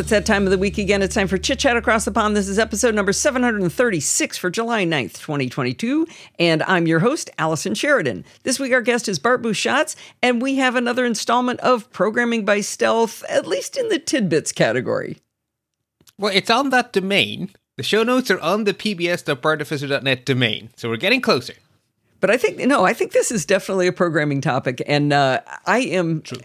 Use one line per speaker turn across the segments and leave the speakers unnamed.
it's that time of the week again. It's time for Chit Chat Across the Pond. This is episode number 736 for July 9th, 2022. And I'm your host, Allison Sheridan. This week, our guest is Bart Busschots, and we have another installment of Programming by Stealth, at least in the tidbits category.
Well, it's on that domain. The show notes are on the pbs.bartificer.net domain, so we're getting closer.
But I think, no, I think this is definitely a programming topic. And uh, I am True.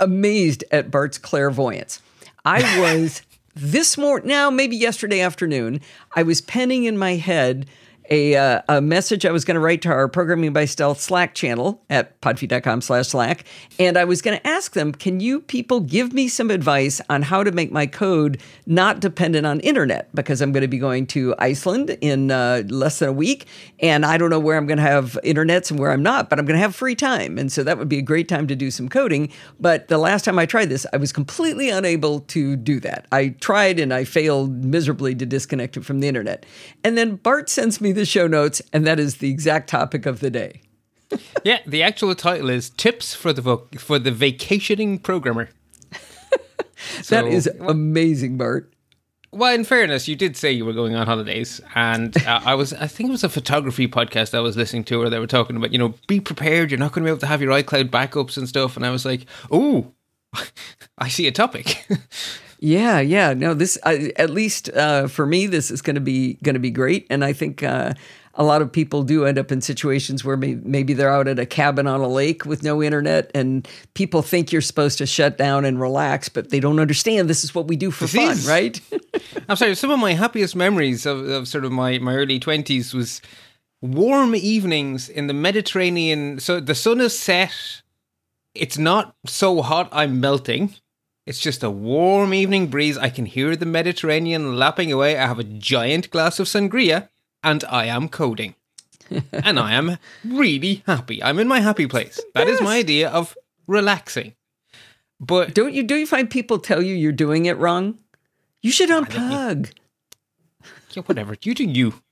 amazed at Bart's clairvoyance. I was this morning, now maybe yesterday afternoon, I was penning in my head a, uh, a message I was going to write to our Programming by Stealth Slack channel at podfeet.com slash Slack. And I was going to ask them, can you people give me some advice on how to make my code not dependent on internet? Because I'm going to be going to Iceland in uh, less than a week. And I don't know where I'm going to have internets and where I'm not, but I'm going to have free time. And so that would be a great time to do some coding. But the last time I tried this, I was completely unable to do that. I tried and I failed miserably to disconnect it from the internet. And then Bart sends me the show notes, and that is the exact topic of the day.
yeah, the actual title is "Tips for the vo- for the Vacationing Programmer."
so, that is amazing, Bart.
Well, in fairness, you did say you were going on holidays, and uh, I was—I think it was a photography podcast I was listening to, where they were talking about, you know, be prepared. You're not going to be able to have your iCloud backups and stuff. And I was like, "Oh, I see a topic."
Yeah, yeah. No, this uh, at least uh, for me, this is going to be going to be great, and I think uh, a lot of people do end up in situations where maybe they're out at a cabin on a lake with no internet, and people think you're supposed to shut down and relax, but they don't understand this is what we do for fun, right?
I'm sorry. Some of my happiest memories of, of sort of my my early twenties was warm evenings in the Mediterranean. So the sun is set. It's not so hot I'm melting it's just a warm evening breeze. I can hear the Mediterranean lapping away. I have a giant glass of sangria, and I am coding. and I am really happy. I'm in my happy place. That is my idea of relaxing. But
don't you do you find people tell you you're doing it wrong? You should unplug.
Yeah, whatever. You do you.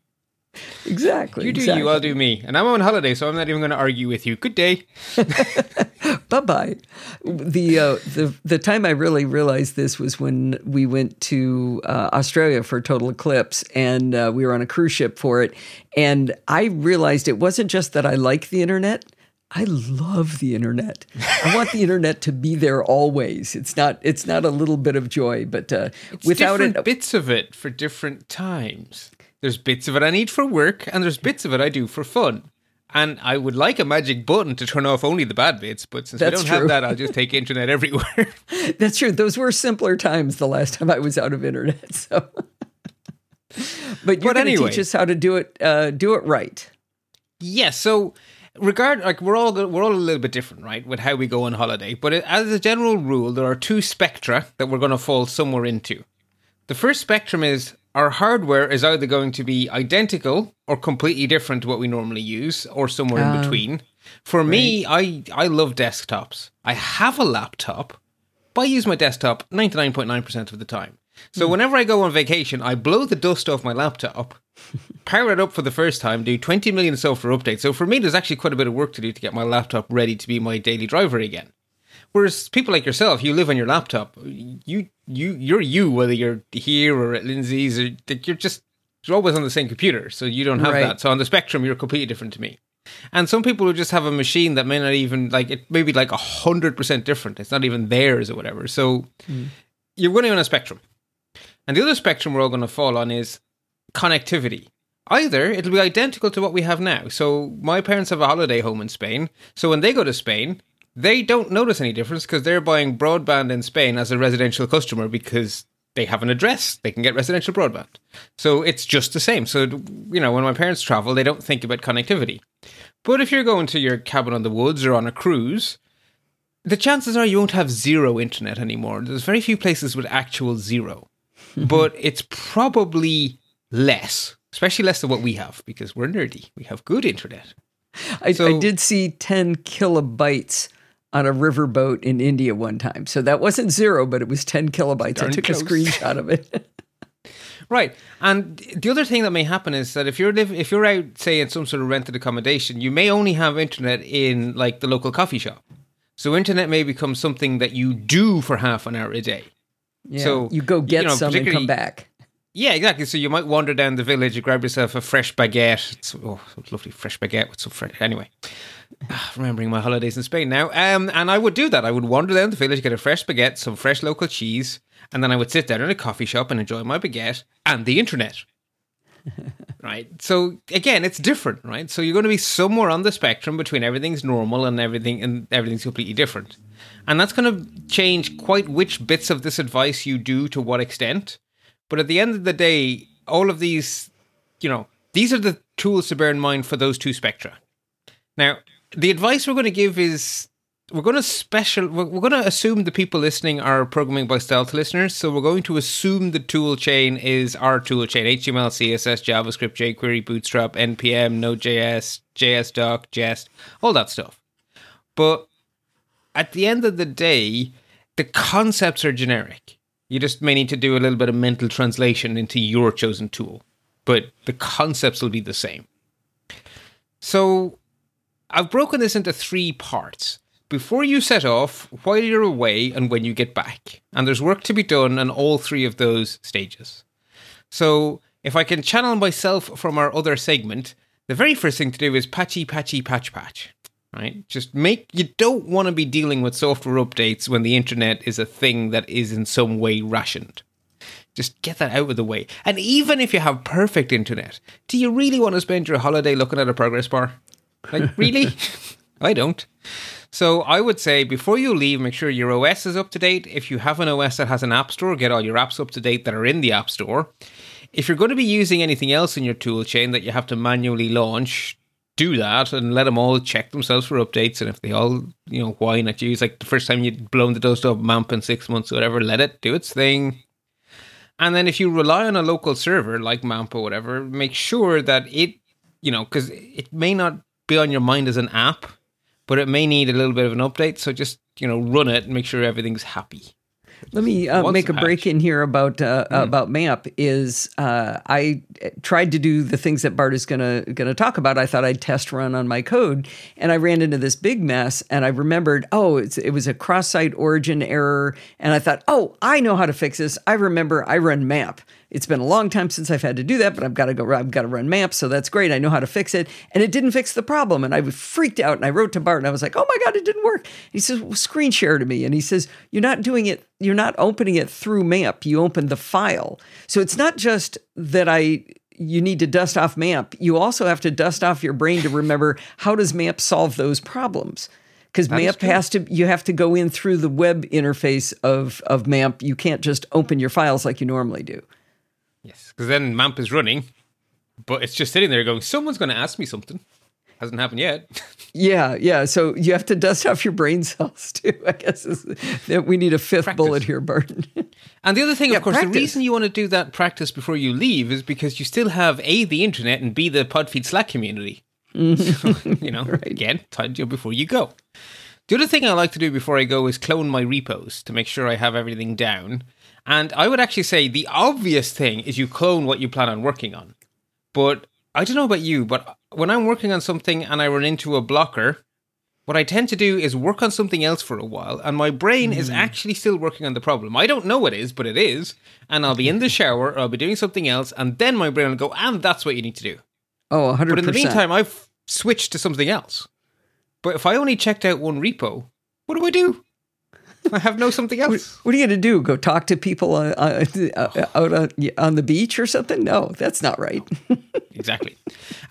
Exactly.
You do
exactly.
you, I'll do me. And I'm on holiday, so I'm not even going to argue with you. Good day.
bye bye. The uh, the the time I really realized this was when we went to uh, Australia for Total Eclipse, and uh, we were on a cruise ship for it. And I realized it wasn't just that I like the internet. I love the internet. I want the internet to be there always. It's not. It's not a little bit of joy, but uh, without
it, bits of it for different times. There's bits of it I need for work, and there's bits of it I do for fun. And I would like a magic button to turn off only the bad bits, but since That's we don't true. have that, I'll just take internet everywhere.
That's true. Those were simpler times the last time I was out of internet. So, but you're going to anyway, teach us how to do it. Uh, do it right.
Yes. Yeah, so regard like we're all we're all a little bit different, right, with how we go on holiday. But as a general rule, there are two spectra that we're going to fall somewhere into. The first spectrum is our hardware is either going to be identical or completely different to what we normally use, or somewhere in ah, between. For right. me, I I love desktops. I have a laptop, but I use my desktop ninety nine point nine percent of the time. So mm. whenever I go on vacation, I blow the dust off my laptop, power it up for the first time, do 20 million software updates. So for me, there's actually quite a bit of work to do to get my laptop ready to be my daily driver again. Whereas people like yourself, you live on your laptop. You you you're you whether you're here or at Lindsay's. Or, you're just you're always on the same computer, so you don't have right. that. So on the spectrum, you're completely different to me. And some people who just have a machine that may not even like it may be like a hundred percent different. It's not even theirs or whatever. So mm. you're running on a spectrum. And the other spectrum we're all going to fall on is connectivity. Either it'll be identical to what we have now. So my parents have a holiday home in Spain. So when they go to Spain, they don't notice any difference because they're buying broadband in Spain as a residential customer because they have an address, they can get residential broadband. So it's just the same. So, you know, when my parents travel, they don't think about connectivity. But if you're going to your cabin on the woods or on a cruise, the chances are you won't have zero internet anymore. There's very few places with actual 0 mm-hmm. but it's probably less, especially less than what we have because we're nerdy. We have good internet.
I, so, I did see 10 kilobytes on a riverboat in India one time. So that wasn't zero, but it was 10 kilobytes. I took close. a screenshot of it.
right. And the other thing that may happen is that if you're live, if you're out, say, in some sort of rented accommodation, you may only have internet in like the local coffee shop. So internet may become something that you do for half an hour a day.
Yeah,
So
you go get
you know,
some and come back.
Yeah, exactly. So you might wander down the village and grab yourself a fresh baguette. It's, oh, lovely fresh baguette with some fresh. Anyway, remembering my holidays in Spain now. Um, and I would do that. I would wander down the village, get a fresh baguette, some fresh local cheese, and then I would sit down in a coffee shop and enjoy my baguette and the internet. right. So again, it's different, right? So you're going to be somewhere on the spectrum between everything's normal and everything and everything's completely different. And that's going to change quite which bits of this advice you do to what extent. But at the end of the day, all of these, you know, these are the tools to bear in mind for those two spectra. Now, the advice we're going to give is we're going to special we're, we're going to assume the people listening are programming by stealth listeners so we're going to assume the tool chain is our tool chain html css javascript jquery bootstrap npm node.js jsdoc jest all that stuff. But at the end of the day the concepts are generic. You just may need to do a little bit of mental translation into your chosen tool but the concepts will be the same. So I've broken this into three parts. Before you set off, while you're away, and when you get back. And there's work to be done on all three of those stages. So, if I can channel myself from our other segment, the very first thing to do is patchy, patchy, patch, patch. Right? Just make, you don't want to be dealing with software updates when the internet is a thing that is in some way rationed. Just get that out of the way. And even if you have perfect internet, do you really want to spend your holiday looking at a progress bar? Like, really? I don't. So I would say before you leave, make sure your OS is up to date. If you have an OS that has an app store, get all your apps up to date that are in the app store. If you're going to be using anything else in your tool chain that you have to manually launch, do that and let them all check themselves for updates. And if they all, you know, whine at you, it's like the first time you'd blown the dust off MAMP in six months or whatever, let it do its thing. And then if you rely on a local server like MAMP or whatever, make sure that it, you know, because it may not be on your mind as an app, but it may need a little bit of an update. So just, you know, run it and make sure everything's happy.
Let me uh, make a break in here about uh, about MAMP. Is uh, I tried to do the things that Bart is gonna gonna talk about. I thought I'd test run on my code, and I ran into this big mess. And I remembered, oh, it's, it was a cross-site origin error. And I thought, oh, I know how to fix this. I remember I run MAMP. It's been a long time since I've had to do that, but I've got to go. I've got to run MAMP, so that's great. I know how to fix it, and it didn't fix the problem. And I was freaked out, and I wrote to Bart, and I was like, "Oh my god, it didn't work." He says, well, "Screen share to me," and he says, "You're not doing it. You're not opening it through MAMP. You open the file. So it's not just that I." You need to dust off MAMP. You also have to dust off your brain to remember how does MAMP solve those problems because
is
MAMP has to you have to go in through the web interface of of MAMP. You can't just open your files like you normally do.
Yes, because then MAMP is running, but it's just sitting there going, someone's going to ask me something. Hasn't happened yet.
Yeah, yeah. So you have to dust off your brain cells too. I guess that we need a fifth
Practice.
bullet here, Barton.
And the other thing,
Yeah,
of course,
practice.
the reason you want to do that practice before you leave is because you still have A, the internet, and B, the Podfeet Slack community. Mm-hmm. So, you know, again, time to before you go. The other thing I like to do before I go is clone my repos to make sure I have everything down. And I would actually say the obvious thing is you clone what you plan on working on. But I don't know about you, but when I'm working on something and I run into a blocker, what I tend to do is work on something else for a while, and my brain is actually still working on the problem. I don't know what it is, but it is. And I'll be in the shower, or I'll be doing something else, and then my brain will go, and that's what you need to do.
Oh, 100%.
But in the meantime, I've switched to something else. But if I only checked out one repo, what do I do? I have no something else.
what are you going to do? Go talk to people uh, uh, uh, out on, on the beach or something? No, that's not right.
exactly.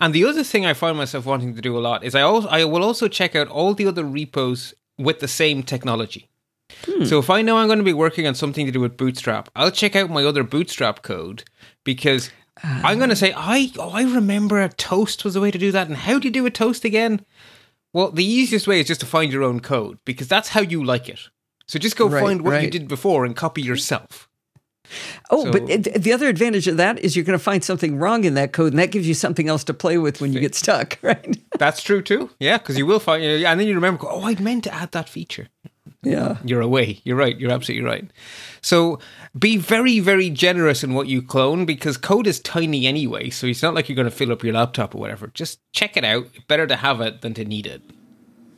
And the other thing I find myself wanting to do a lot is I also I will also check out all the other repos with the same technology. So if I know I'm going to be working on something to do with Bootstrap, I'll check out my other Bootstrap code because I'm going to say I oh I remember a toast was the way to do that. And how do you do a toast again? Well, the easiest way is just to find your own code because that's how you like it. So just go
Right,
find what you did before and copy yourself.
Oh,
So-
but it, the other advantage of that is you're going to find something wrong in that code, and that gives you something else to play with when you get stuck, right?
That's true too. Yeah, because you will find, and then you remember, oh, I meant to add that feature.
yeah.
You're away. You're right. You're absolutely right. So be very, very generous in what you clone because code is tiny anyway. So it's not like you're going to fill up your laptop or whatever. Just check it out. Better to have it than to need it.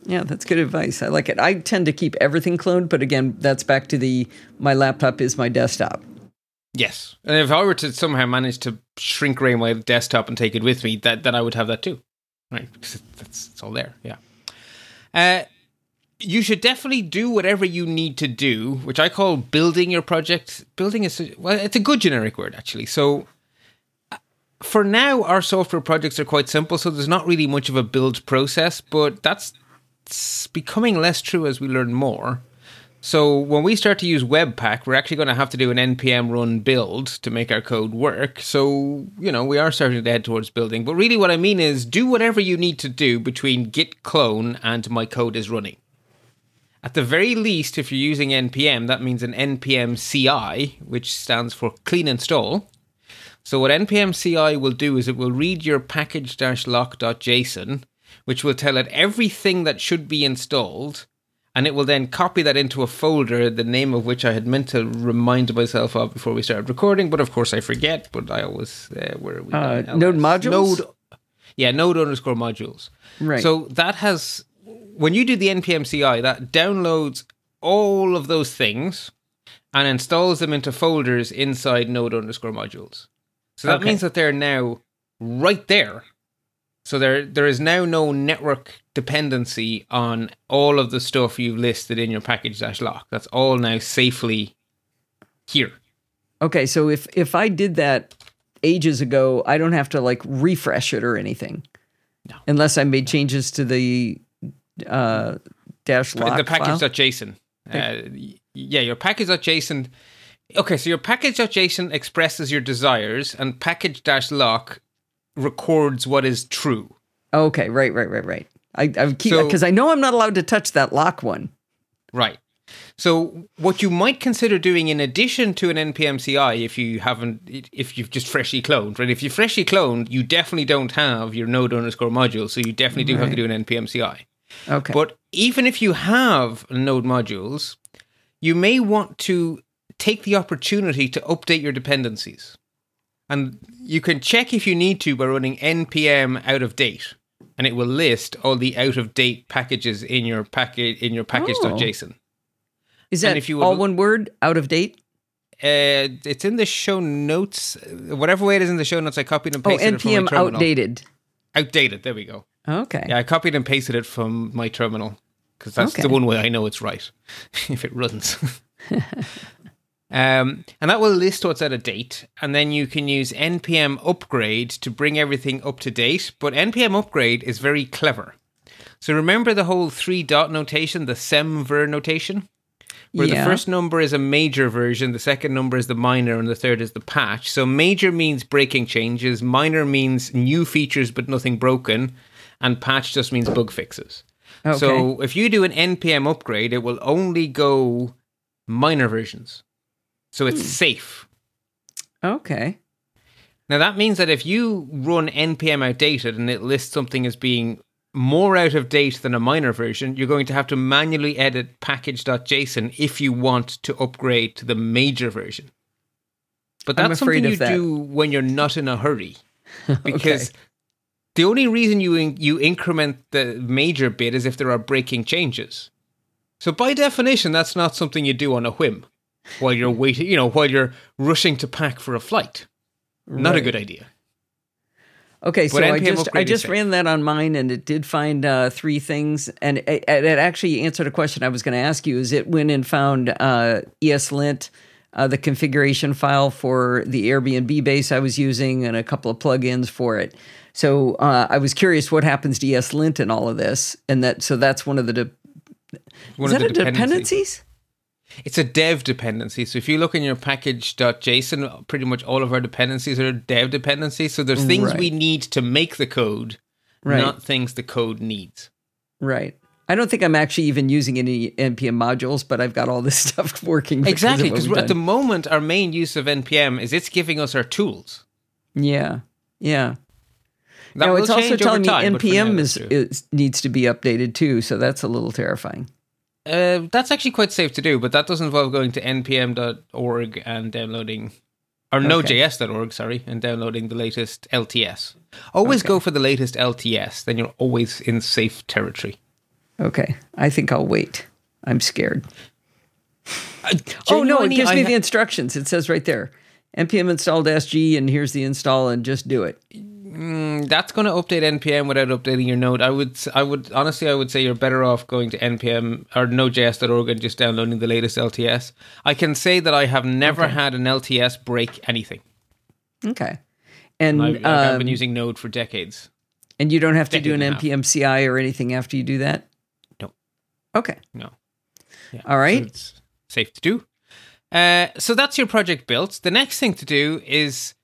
Yeah, that's good advice. I like it. I tend to keep everything cloned, but again, that's back to the my laptop is my desktop.
Yes, and if I were to somehow manage to shrink ray my desktop and take it with me, that then I would have that too, right? Because that's it's all there. Yeah. Uh, you should definitely do whatever you need to do, which I call building your project. Building is well, it's a good generic word actually. So uh, for now, our software projects are quite simple, so there's not really much of a build process, but that's becoming less true as we learn more. So when we start to use Webpack, we're actually going to have to do an npm run build to make our code work. So, you know, we are starting to head towards building. But really what I mean is do whatever you need to do between git clone and my code is running. At the very least, if you're using npm, that means an npm CI, which stands for clean install. So what npm CI will do is it will read your package-lock.json, which will tell it everything that should be installed, and it will then copy that into a folder, the name of which I had meant to remind myself of before we started recording, but of course I forget. But I always uh, where are we?
Uh, node modules.
Node, yeah, node underscore modules.
Right.
So that has when you do the npm CI, that downloads all of those things and installs them into folders inside node underscore modules. So that okay. means that they're now right there. So there there is now no network dependency on all of the stuff you've listed in your package dash lock. That's all now safely here.
Okay, so if if I did that ages ago, I don't have to like refresh it or anything.
No.
Unless I made changes to the uh, dash lock
the package.json. Uh, yeah, your package.json. Okay, so your package.json expresses your desires, and package-lock records what is true.
Okay, right, right, right, right. I, I keep because so, I know I'm not allowed to touch that lock one.
Right. So what you might consider doing in addition to an npm CI, if you haven't, if you've just freshly cloned, right? If you freshly cloned, you definitely don't have your node underscore module, so you definitely do right. have to do an npm CI.
Okay.
But even if you have node modules, you may want to take the opportunity to update your dependencies. And you can check if you need to by running npm out of date, and it will list all the out of date packages in your package in your package.json. Oh.
Is that if you all one word? Out of date?
Uh, it's in the show notes. Whatever way it is in the show notes, I copied and
pasted oh, NPM it from outdated.
Outdated. There we go.
Okay.
Yeah, I copied and pasted it from my terminal because that's okay. the one way I know it's right if it runs. um, and that will list what's out of date, and then you can use npm upgrade to bring everything up to date. But npm upgrade is very clever. So remember the whole three dot notation, the semver notation, where yeah. the first number is a major version, the second number is the minor, and the third is the patch. So major means breaking changes, minor means new features but nothing broken, and patch just means bug fixes. Okay. So if you do an npm upgrade, it will only go minor versions. So it's hmm. safe.
Okay.
Now that means that if you run npm outdated and it lists something as being more out of date than a minor version, you're going to have to manually edit package.json if you want to upgrade to the major version. But that's something you that. do when you're not in a hurry. Because okay. The only reason you in, you increment the major bit is if there are breaking changes. So by definition, that's not something you do on a whim while you're waiting. You know, while you're rushing to pack for a flight. Right. Not a good idea.
Okay, so I just I just ran that on mine, and it did find uh, three things, and it, it, actually answered a question I was going to ask you. Is it went and found uh, ESLint, uh, the configuration file for the Airbnb base I was using, and a couple of plugins for it. So uh, I was curious what happens to ESLint in all of this, and that so that's one of the de- one is that a dependencies?
It's a dev dependency. So if you look in your package.json, pretty much all of our dependencies are dev dependencies. So there's things right. we need to make the code, right. not things the code needs.
Right. I don't think I'm actually even using any npm modules, but I've got all this stuff working.
Exactly, because at the moment our main use of npm is it's giving us our tools.
Yeah, yeah. That no, it's also telling me NPM is, is, needs to be updated too, so that's a little terrifying.
Uh, that's actually quite safe to do, but that does involve going to npm.org and downloading, or okay. node.js.org, sorry, and downloading the latest LTS. Always okay. go for the latest LTS, then you're always in safe territory.
Okay. I think I'll wait. I'm scared.
Uh,
Oh no, it gives
I
me
ha-
the instructions. It says right there. npm install -g and here's the install and just do it.
That's going to update npm without updating your node. I would, I would honestly, I would say you're better off going to npm or nodejs.org and just downloading the latest LTS. I can say that I have never had an LTS break anything.
Okay. And
I, I've
um,
been using Node for decades.
and you don't have to do an
decade and a half.
npm CI or anything after you do that?
No.
Okay.
No. Yeah.
All right.
So it's safe to do. Uh, so that's your project built. The next thing to do is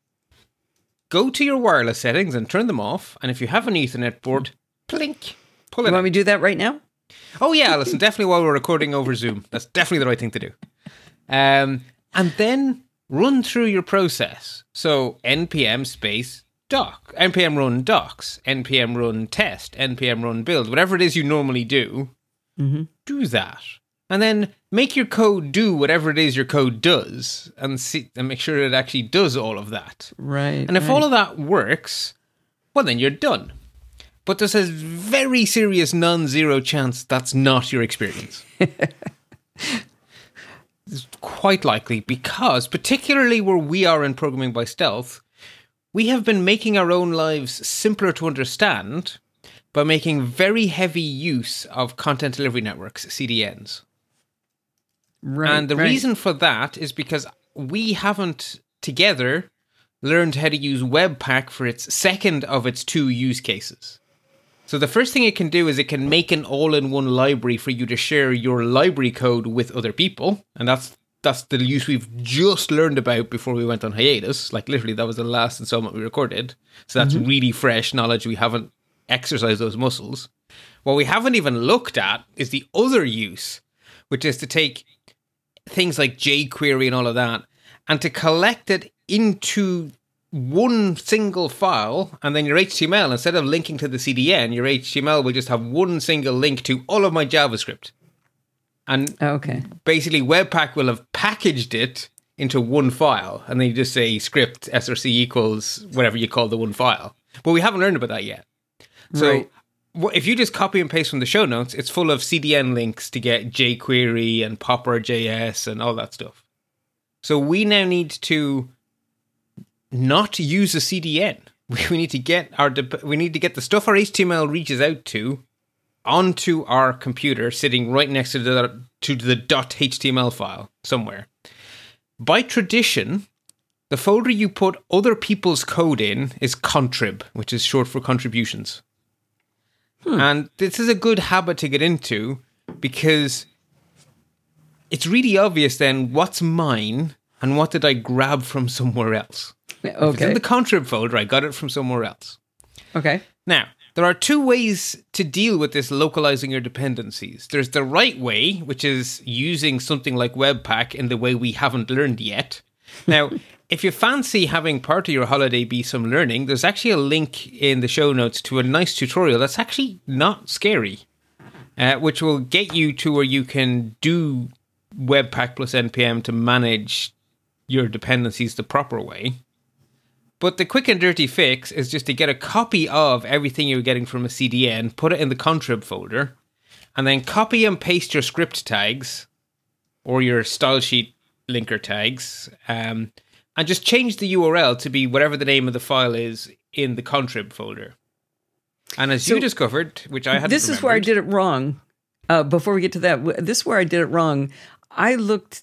go to your wireless settings and turn them off. And if you have an Ethernet board, plink, pull it.
You
out.
want me to do that right now?
Oh yeah, listen, definitely while we're recording over Zoom. That's definitely the right thing to do. Um, and then run through your process. So npm space doc, npm run docs, npm run test, npm run build, whatever it is you normally do, do that. And then make your code do whatever it is your code does and see and make sure it actually does all of that.
Right.
And if
right.
all of that works, well, then you're done. But there's a very serious non zero chance that's not your experience. it's quite likely because, particularly where we are in programming by stealth, we have been making our own lives simpler to understand by making very heavy use of content delivery networks, CDNs.
Right,
And the
right.
reason for that is because we haven't together learned how to use Webpack for its second of its two use cases. So the first thing it can do is it can make an all-in-one library for you to share your library code with other people, and that's that's the use we've just learned about before we went on hiatus. Like literally, that was the last installment we recorded. So that's mm-hmm. really fresh knowledge. We haven't exercised those muscles. What we haven't even looked at is the other use, which is to take things like jQuery and all of that, and to collect it into one single file, and then your HTML, instead of linking to the CDN, your HTML will just have one single link to all of my JavaScript. And oh,
Okay.
basically, Webpack will have packaged it into one file, and then you just say script src equals whatever you call the one file. But we haven't learned about that yet. So
Right.
If you just copy and paste from the show notes, it's full of CDN links to get jQuery and Popper.js and all that stuff. So we now need to not use a CDN. We need to get our we need to get the stuff our HTML reaches out to onto our computer, sitting right next to the to the .html file somewhere. By tradition, the folder you put other people's code in is contrib, which is short for contributions. Hmm. And this is a good habit to get into because it's really obvious then what's mine and what did I grab from somewhere else. If it's
Okay.
in the contrib folder, I got it from somewhere else.
Okay.
Now, there are two ways to deal with this localizing your dependencies. There's the right way, which is using something like Webpack in the way we haven't learned yet. Now, if you fancy having part of your holiday be some learning, there's actually a link in the show notes to a nice tutorial that's actually not scary, uh, which will get you to where you can do Webpack plus NPM to manage your dependencies the proper way. But the quick and dirty fix is just to get a copy of everything you're getting from a CDN, put it in the contrib folder, and then copy and paste your script tags or your style sheet linker tags, um, and just change the URL to be whatever the name of the file is in the contrib folder. And as you discovered, which I had
This is where I did it wrong. Uh, before we get to that, this is where I did it wrong. I looked,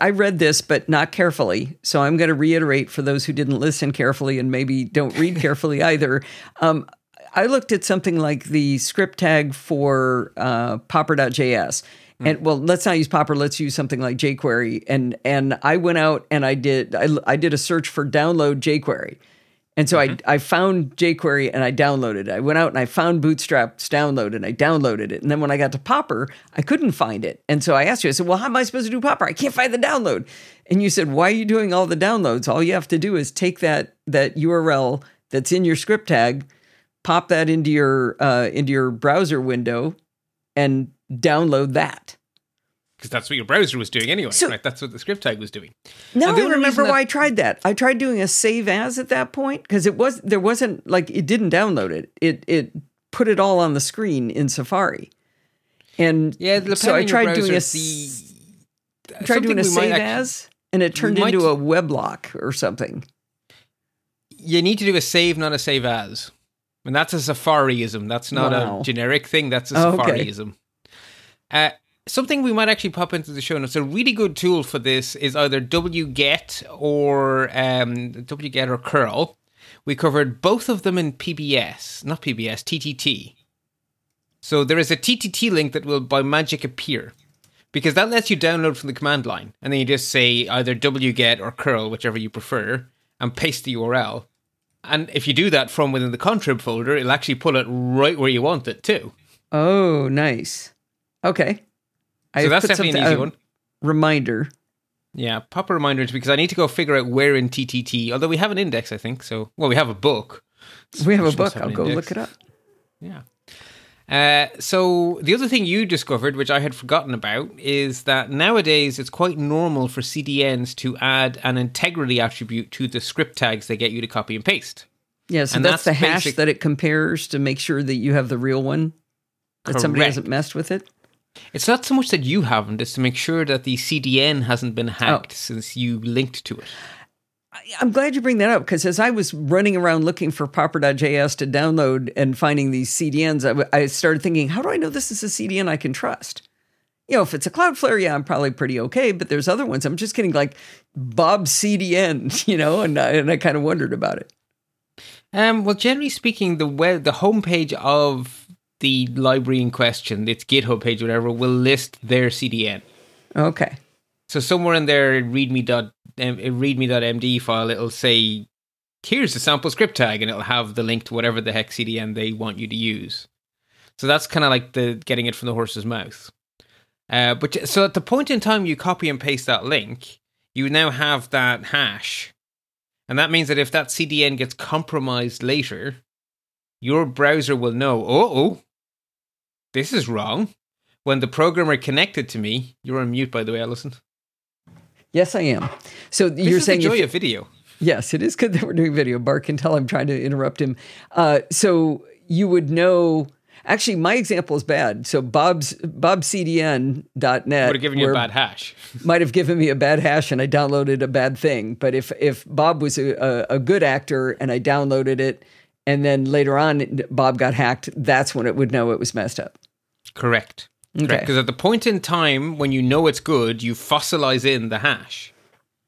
I read this, but not carefully. So I'm going to reiterate for those who didn't listen carefully and maybe don't read carefully either. Um, I looked at something like the script tag for uh, popper.js. And well, let's not use Popper. Let's use something like jQuery. And and I went out and I did I, I did a search for download jQuery. And so I, I found jQuery and I downloaded it. I went out and I found Bootstrap's download and I downloaded it. And then when I got to Popper, I couldn't find it. And so I asked you, I said, Well, how am I supposed to do Popper? I can't find the download. And you said, Why are you doing all the downloads? All you have to do is take that that URL that's in your script tag, pop that into your uh, into your browser window, and download that.
because that's what your browser was doing anyway.
So-
right? That's what the script tag was doing.
Now
the
I remember
that-
why I tried that. I tried doing a save as at that point because it was there wasn't like it didn't download it. It it put it all on the screen in Safari. And
Yeah,
so I
uh,
tried doing a
the-
tried doing a save
actu-
as, and it turned
might-
into a webloc or something.
You need to do a save, not a save as. And that's a Safariism. That's not
Wow.
a generic thing. That's a
Oh, okay.
Uh, something we might actually pop into the show notes. A really good tool for this is either wget or um, wget or curl. We covered both of them in PBS, not PBS, TTT. So there is a TTT link that will by magic appear because that lets you download from the command line, and then you just say either wget or curl, whichever you prefer, and paste the URL. And if you do that from within the contrib folder, it'll actually pull it right where you want it too.
Oh, nice. Okay.
So
I've
that's definitely an easy
a
one.
Reminder.
Yeah, pop a reminder into because I need to go figure out where in TTT. Although we have an index, I think. So well, we have a book.
We have a book.
have
I'll go
index.
look it up.
Yeah. Uh, so the other thing you discovered, which I had forgotten about, is that nowadays it's quite normal for CDNs to add an integrity attribute to the script tags they get you to copy and paste.
Yeah, so
And
that's, the hash
basic-
that it compares to make sure that you have the real one. That somebody hasn't messed with it.
It's not so much that you haven't; it's to make sure that the CDN hasn't been hacked
Oh.
since you linked to it.
I'm glad you bring that up because as I was running around looking for Popper.js to download and finding these CDNs, I, w- I started thinking, how do I know this is a CDN I can trust? You know, if it's a Cloudflare, yeah, I'm probably pretty okay. But there's other ones. I'm just getting like Bob CDN, you know, and I, and I kind of wondered about it.
Um, well, generally speaking, the web, the homepage of the library in question, its GitHub page, whatever, will list their CDN.
Okay.
So somewhere in their readme dot um, readme.md file, it'll say, "Here's the sample script tag," and it'll have the link to whatever the heck CDN they want you to use. So that's kind of like the getting it from the horse's mouth. Uh, but so at the point in time you copy and paste that link, you now have that hash, and that means that if that CDN gets compromised later, your browser will know. Oh, oh, this is wrong. When the programmer connected to me, you're on mute, by the way, Allison.
Yes, I am. So
This
you're saying
the joy
if,
of video.
Yes, it is good that we're doing video. Bart can tell I'm trying to interrupt him. Uh, so you would know. Actually, my example is bad. So Bob's BobCDN.net
Would have given you a bad hash.
might have given me a bad hash and I downloaded a bad thing. But if if Bob was a, a, a good actor and I downloaded it, and then later on Bob got hacked, that's when it would know it was messed up.
Correct.
Okay.
Because at the point in time when you know it's good, you fossilize in the hash.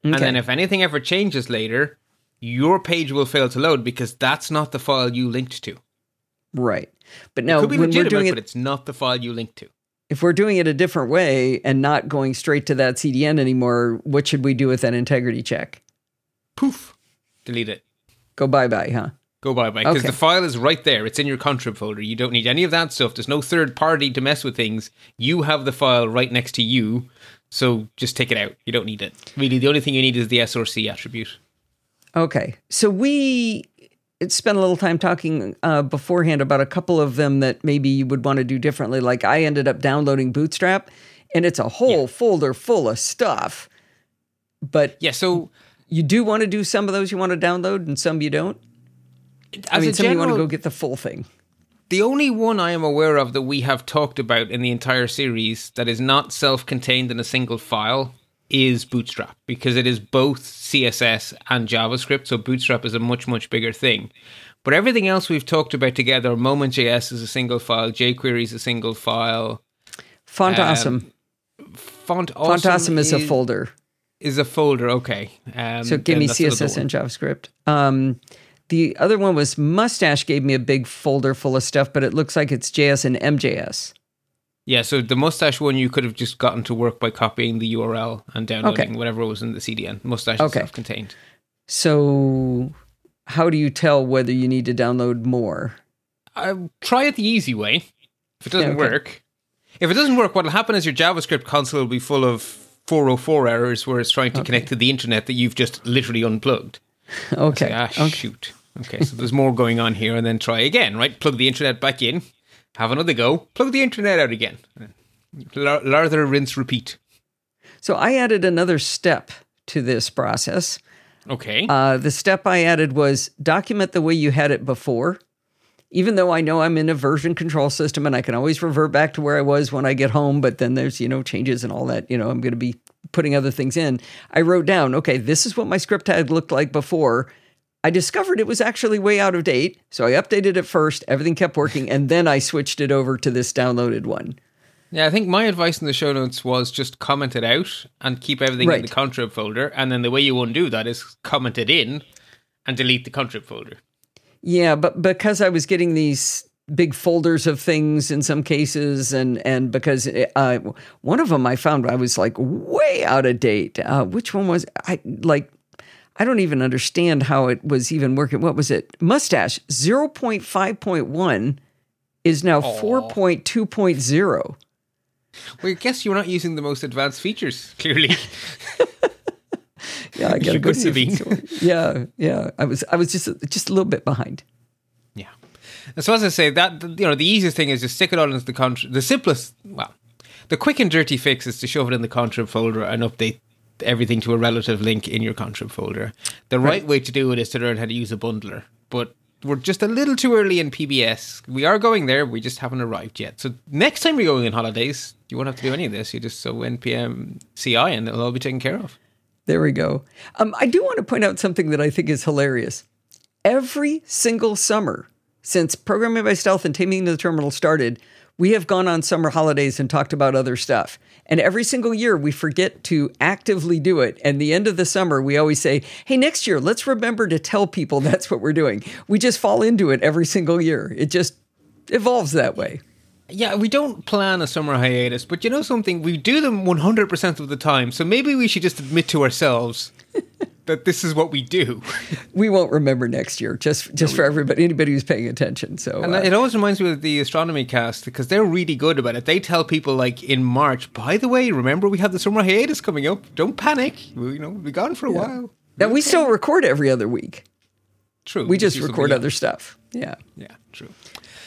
Okay.
And then if anything ever changes later, your page will fail to load because that's not the file you linked to.
Right. But now it
Could be
when we're
legitimate,
doing it
but it's not the file you linked to.
if we're doing it a different way and not going straight to that CDN anymore, what should we do with that integrity check?
Poof. Delete it.
Go bye bye, huh?
Go bye bye. Because
Okay.
the file is right there. It's in your contrib folder. You don't need any of that stuff. There's no third party to mess with things. You have the file right next to you. So just take it out. You don't need it. Really, the only thing you need is the SRC attribute.
Okay. So we spent a little time talking uh, beforehand about a couple of them that maybe you would want to do differently. Like I ended up downloading Bootstrap, and it's a whole folder full of stuff. But
Yeah, so
you do want to do some of those you want to download, and some you don't. I mean,
a
some you want to go get the full thing.
The only one I am aware of that we have talked about in the entire series that is not self contained in a single file is Bootstrap because it is both CSS and JavaScript. So Bootstrap is a much, much bigger thing. But everything else we've talked about together Moment.js is a single file, jQuery is a single file,
Font
Um,
Awesome.
Font Awesome,
Font Awesome is, a folder.
Is a folder, okay. Um,
So give me CSS and JavaScript. Um, the other one was Mustache gave me a big folder full of stuff, but it looks like it's JS and MJS.
Yeah, so the mustache one you could have just gotten to work by copying the URL and downloading
Okay.
whatever was in the CDN. Mustache
Okay.
is contained.
So, how do you tell whether you need to download more?
uh, try it the easy way. If it doesn't
okay.
work, if it doesn't work, what'll happen is your JavaScript console will be full of 404 errors where it's trying to connect to the internet that you've just literally unplugged.
Okay.
Ah,
okay.
shoot. Okay, so there's more going on here, and then try again, right? Plug the internet back in, have another go, plug the internet out again. Lar- Lather, rinse, repeat.
So, I added another step to this process.
Okay.
Uh, the step I added was document the way you had it before even though I know I'm in a version control system and I can always revert back to where I was when I get home, but then there's, you know, changes and all that, you know, I'm going to be putting other things in. I wrote down, okay, this is what my script had looked like before. I discovered it was actually way out of date. So I updated it first, everything kept working, and then I switched it over to this downloaded one.
Yeah, I think my advice in the show notes was just comment it out and keep everything
Right.
in the contrib folder. And then the way you undo that is comment it in and delete the contrib folder.
Yeah, but because I was getting these big folders of things in some cases, and and because uh, one of them I found I was like way out of date. Uh, which one was I like? I don't even understand how it was even working. What was it? Mustache zero point five point one is now four point two point zero.
Well, I guess you're not using the most advanced features, clearly.
Yeah, I gotta
You
go see.
have
if it's- Yeah, yeah. I was I was just just a little bit behind.
yeah. And so as I say, that you know, the easiest thing is just stick it all into the contrib. The simplest, well, the quick and dirty fix is to shove it in the contrib folder and update everything to a relative link in your contrib folder. The right, way to do it is to learn how to use a bundler, but we're just a little too early in PBS. We are going there, we just haven't arrived yet. So next time you're going on holidays, you won't have to do any of this. You just so npm CI and it'll all be taken care of.
There we go. Um, I do want to point out something that I think is hilarious. Every single summer since Programming by Stealth and Taming the Terminal started, we have gone on summer holidays and talked about other stuff. And every single year we forget to actively do it. And the end of the summer, we always say, hey, next year, let's remember to tell people that's what we're doing. We just fall into it every single year. It just evolves that way.
Yeah, we don't plan a summer hiatus, but you know something? We do them 100% of the time. So maybe we should just admit to ourselves that this is what we do.
We won't remember next year, just just for everybody, anybody who's paying attention. So
And
uh,
it always reminds me of the astronomy cast because they're really good about it. They tell people like in March, by the way, remember we have the summer hiatus coming up. Don't panic. We, you know, we'll be gone for a while.
now we still record every other week.
True.
We just record other stuff. Yeah.
Yeah, true.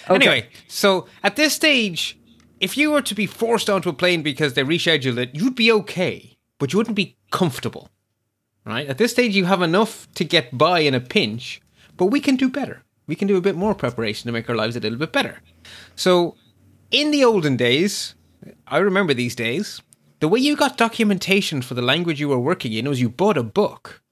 Anyway, so at this stage, if you were to be forced onto a plane because they rescheduled it, you'd be okay, but you wouldn't be comfortable. Right? At this stage, you have enough to get by in a pinch, but we can do better. We can do a bit more preparation to make our lives a little bit better. So, in the olden days, I remember these days, the way you got documentation for the language you were working in was you bought a book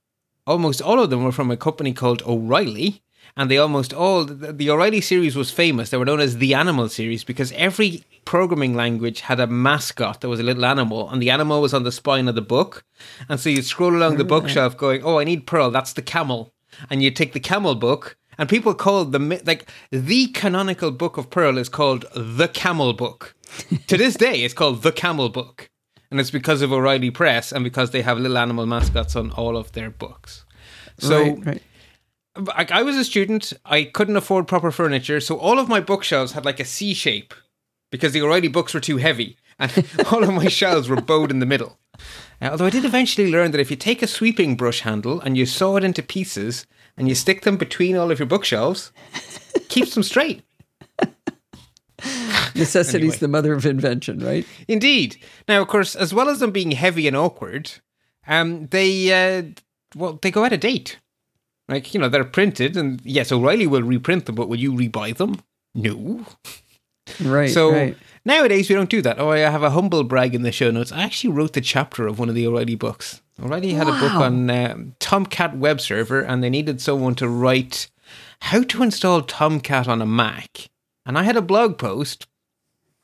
almost all of them were from a company called O'Reilly. And they almost all, the the O'Reilly series was famous. They were known as the Animal series because every programming language had a mascot that was a little animal, and the animal was on the spine of the book. And so you'd scroll along the ah. bookshelf going, Oh, I need Perl, that's the camel. And you'd take the camel book, and people called the, like, the canonical book of Perl is called the Camel Book. to this day, it's called the Camel Book. And it's because of O'Reilly Press and because they have little animal mascots on all of their books. So
right, right.
Like I was a student, I couldn't afford proper furniture, so all of my bookshelves had like a C shape because the O'Reilly books were too heavy, and all of my shelves were bowed in the middle. Uh, although I did eventually learn that if you take a sweeping brush handle and you saw it into pieces and you stick them between all of your bookshelves, keeps them straight.
Necessity is
Anyway.
the mother of invention, right?
Indeed. Now, of course, as well as them being heavy and awkward, um, they uh, well they go out of date. Like you know, they're printed, and yes, O'Reilly will reprint them, but will you rebuy them? No.
Right.
So
right.
nowadays we don't do that. Oh, I have a humble brag in the show notes. I actually wrote the chapter of one of the O'Reilly books. O'Reilly had a book on um, Tomcat web server, and they needed someone to write how to install Tomcat on a Mac. And I had a blog post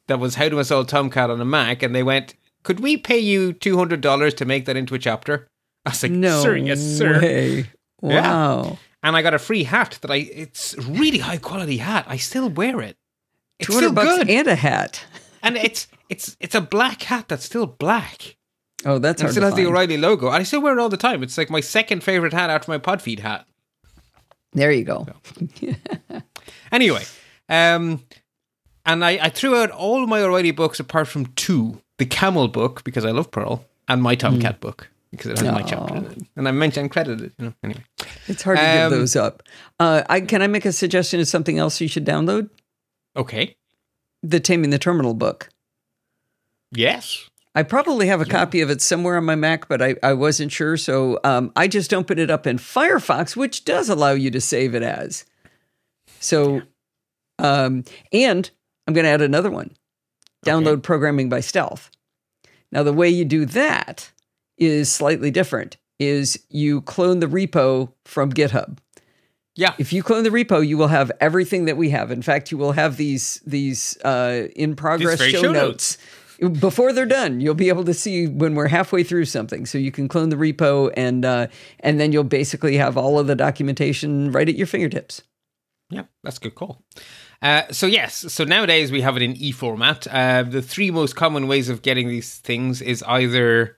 that was how to install Tomcat on a Mac, and they went, "Could we pay you two hundred dollars to make that into a chapter?" I was like,
No
"Sir, yes, sir."
way.
Yeah.
Wow.
And I got a free hat that I. It's really high quality hat. I still wear it. It's still
bucks
good.
and a hat.
and it's it's it's a black hat that's still black.
Oh, that's
And it still has the. O'Reilly logo. And I still wear it all the time. It's like my second favorite hat after my Podfeet hat.
There you go.
Anyway, um, and I, I threw out all my O'Reilly books apart from two: the Camel book because I love Perl, and my Tomcat book because it has my chapter in it. And I mentioned credited. You know, anyway.
It's hard to give
Um,
those up. Uh, I can I make a suggestion of something else you should download?
Okay.
The Taming the Terminal book.
Yes.
I probably have a copy of it somewhere on my Mac, but I, I wasn't sure. So um, I just opened it up in Firefox, which does allow you to save it as. So Um, and I'm going to add another one download
Okay.
programming by stealth. Now, the way you do that is slightly different is you clone the repo from GitHub.
Yeah.
If you clone the repo, you will have everything that we have. In fact, you will have these these uh, in progress
very
show,
show
notes. Before they're done, you'll be able to see when we're halfway through something. So you can clone the repo, and uh, and then you'll basically have all of the documentation right at your fingertips.
Yeah, that's a good call. Uh, so yes, so nowadays we have it in e format. Uh, the three most common ways of getting these things is either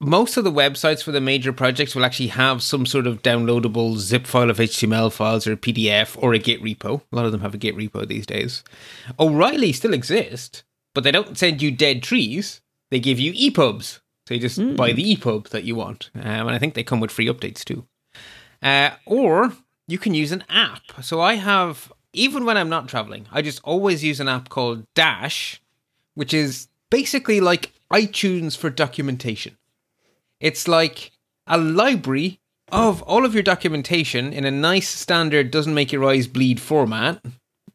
most of the websites for the major projects will actually have some sort of downloadable zip file of HTML files or a PDF or a Git repo. A lot of them have a Git repo these days. O'Reilly still exist, but they don't send you dead trees. They give you EPUBs. So you just buy the EPUB that you want. Um, and I think they come with free updates too. Uh, or you can use an app. So I have, even when I'm not traveling, I just always use an app called Dash, which is basically like iTunes for documentation. It's like a library of all of your documentation in a nice standard doesn't make your eyes bleed format.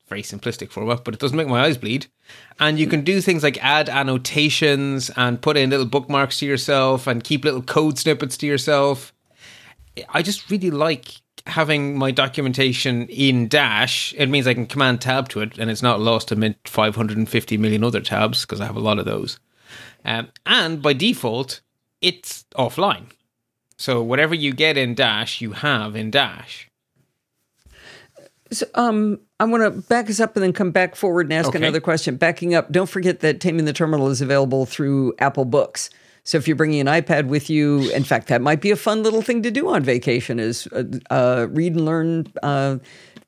Very simplistic format, but it doesn't make my eyes bleed. And you can do things like add annotations and put in little bookmarks to yourself and keep little code snippets to yourself. I just really like having my documentation in Dash. It means I can command tab to it and it's not lost amid 550 million other tabs because I have a lot of those. Um, and by default, it's offline. So whatever you get in Dash, you have in Dash.
So, um, I want to back us up and then come back forward and ask
Okay.
another question. Backing up, don't forget that Taming the Terminal is available through Apple Books. So if you're bringing an iPad with you, in fact, that might be a fun little thing to do on vacation is uh, uh, read and learn uh,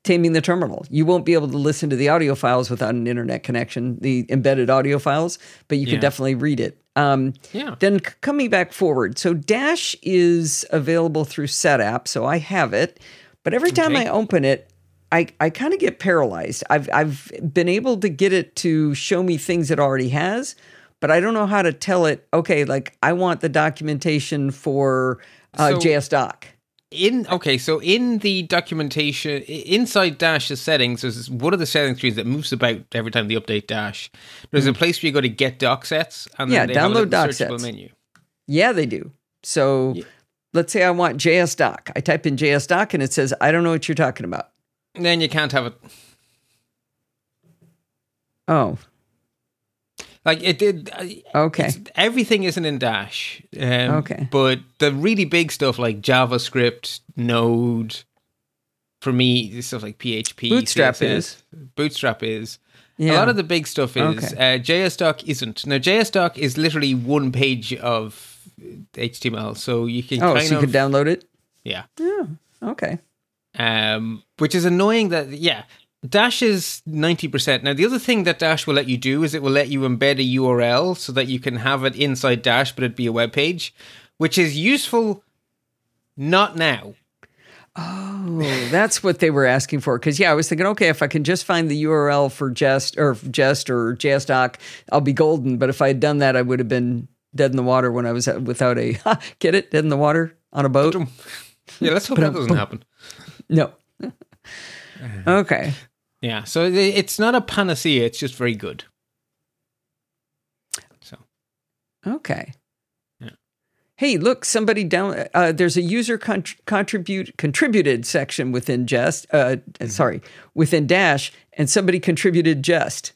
Taming the Terminal. You won't be able to listen to the audio files without an internet connection, the embedded audio files, but you
Yeah.
can definitely read it. Um,
Yeah.
Then c- coming back forward, so Dash is available through Set SetApp, so I have it. But every time
Okay.
I open it, I, I kind of get paralyzed. I've I've been able to get it to show me things it already has, but I don't know how to tell it. Okay, like I want the documentation for uh,
So-
JSDoc.
In okay, so in the documentation inside Dash's settings, there's one of the settings trees that moves about every time they update Dash. There's a mm. place where you go to get doc sets, and then.
Yeah, download doc
searchable
sets.
menu.
Yeah, they do. So let's say I want JS doc. I type in JS doc and it says I don't know what you're talking about.
Then you can't have it
Oh,
like it did.
okay.
Everything isn't in Dash. Um,
Okay.
But the really big stuff like JavaScript, Node, for me, stuff like PHP,
Bootstrap
CSS,
is.
Bootstrap is.
Yeah.
A lot of the big stuff is.
Okay.
Uh, JSDoc isn't. Now, JSDoc is literally one page of HTML, so you can
oh, so you
of
could download it.
Yeah. Yeah.
Okay.
Um, which is annoying that yeah. Dash is 90%. Now, the other thing that Dash will let you do is it will let you embed a URL so that you can have it inside Dash, but it'd be a web page, which is useful not now.
Oh, that's what they were asking for. Because yeah, I was thinking, okay, if I can just find the URL for Jest or Jest or JSDoc, I'll be golden. But if I had done that, I would have been dead in the water when I was uh, without a get it dead in the water on a boat.
Yeah, let's hope that doesn't happen.
No. Okay.
Yeah, so it's not a panacea, it's just very good. So,
Okay.
Yeah.
Hey, look! Somebody down. Uh, there's a user con- contribute contributed section within Jest. Uh, Sorry, within Dash, and somebody contributed Jest.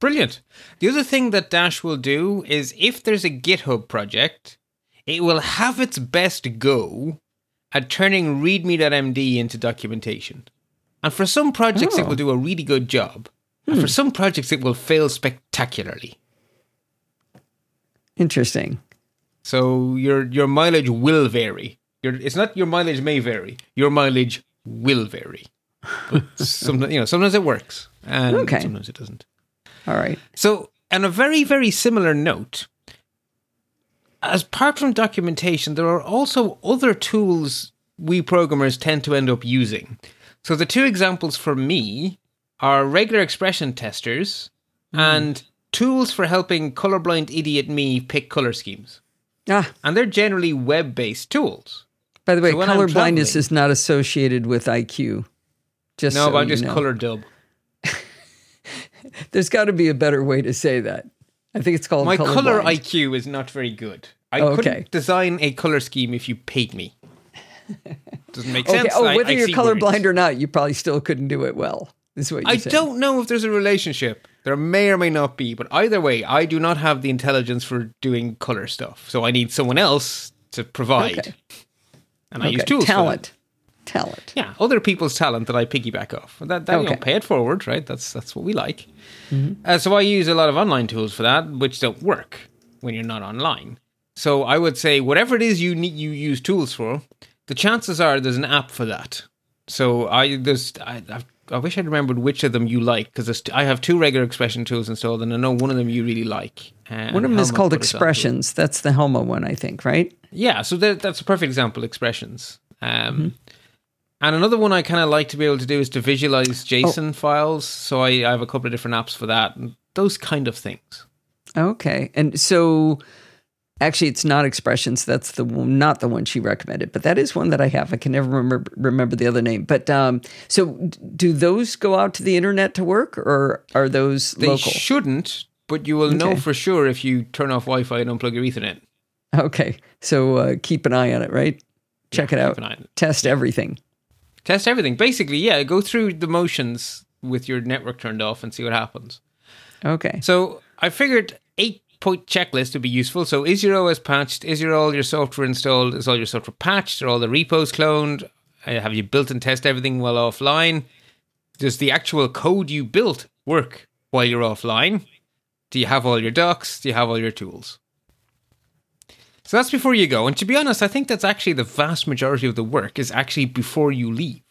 brilliant. The other thing that Dash will do is if there's a GitHub project, it will have its best go at turning readme.md into documentation. And for some projects, it
Oh.
will do a really good job. And for hmm. some projects, it will fail spectacularly.
Interesting.
So your your mileage will vary. Your, it's not your mileage may vary. Your mileage will vary. But sometimes you know sometimes it works and
Okay.
sometimes it doesn't.
All right.
So, on a very, very similar note, as apart from documentation, there are also other tools we programmers tend to end up using. So, the two examples for me are regular expression testers and tools for helping colorblind idiot me pick color schemes.
Ah,
And they're generally web based tools.
by the way,
So when I'm
color blindness is not associated with IQ. Just
No,
so
but I'm just
know.
color dub.
There's got to be a better way to say that. I think it's called
My
color, blind.
IQ is not very good. I
Oh,
couldn't design a color scheme if you paid me. Doesn't make
Okay.
sense.
Oh,
I-
whether
I
you're colorblind or not, you probably still couldn't do it well. Is what
I
saying.
don't know if there's a relationship. There may or may not be, but either way, I do not have the intelligence for doing color stuff. So I need someone else to provide.
Okay.
And I
Okay.
use tools. for that.
Talent. Talent.
Yeah, other people's talent that I piggyback off. That, that you know, pay it forward, right? That's that's what we like.
Mm-hmm.
Uh, so I use a lot of online tools for that, which don't work when you're not online. So I would say whatever it is you need, you use tools for. The chances are there's an app for that. So I there's I I've, I wish I'd remembered which of them you like because I have two regular expression tools installed, and I know one of them you really like. Uh,
One of them is called
put us onto it.
expressions. That's the Helma one, I think, right?
Yeah, so that, that's a perfect example. Expressions. Um,
Mm-hmm.
And another one I kind of like to be able to do is to visualize JSON files. So I, I have a couple of different apps for that. And those kind of things.
Okay. And so actually it's not expressions. That's the not the one she recommended, but that is one that I have. I can never remember remember the other name. But um so do those go out to the internet to work or are those
They
local?
shouldn't, but you will know
Okay. for
for sure if you turn off Wi-Fi and unplug your Ethernet.
okay. So uh, keep an eye on it, right? Check it out.
an eye on it.
Test everything.
Test everything. Basically, yeah, go through the motions with your network turned off and see what happens.
Okay.
So I figured eight point checklist would be useful. So is your OS patched? Is your all your software installed? Is all your software patched? Are all the repos cloned? Uh, have you built and test everything while offline? Does the actual code you built work while you're offline? Do you have all your docs? Do you have all your tools? So that's before you go. And to be honest, I think that's actually the vast majority of the work is actually before you leave.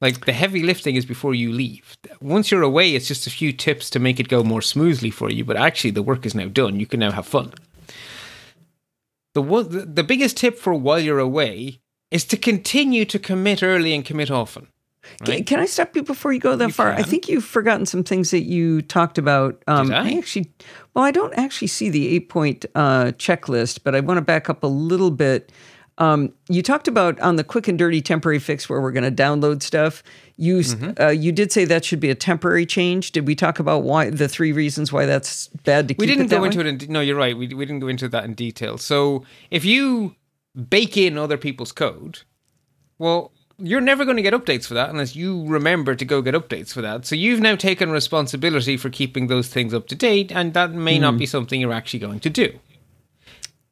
Like the heavy lifting is before you leave. Once you're away, it's just a few tips to make it go more smoothly for you. But actually, the work is now done. You can now have fun. The one, the, biggest tip for while you're away is to continue to commit early and commit often.
Can, can I stop you before you go that
You
far? I think you've forgotten some things that you talked about. Um,
Did I?
actually, well, I don't actually see the eight point uh, checklist, but I want to back up a little bit. Um, you talked about on the quick and dirty temporary fix where we're going to download stuff. You
Mm-hmm.
uh, you did say that should be a temporary change. Did we talk about why the three reasons why that's bad to keep
We didn't go
way?
into it. In, de- no, you're right. We, we didn't go into that in detail. So if you bake in other people's code, well, you're never going to get updates for that unless you remember to go get updates for that. So you've now taken responsibility for keeping those things up to date, and that may not be something you're actually going to do.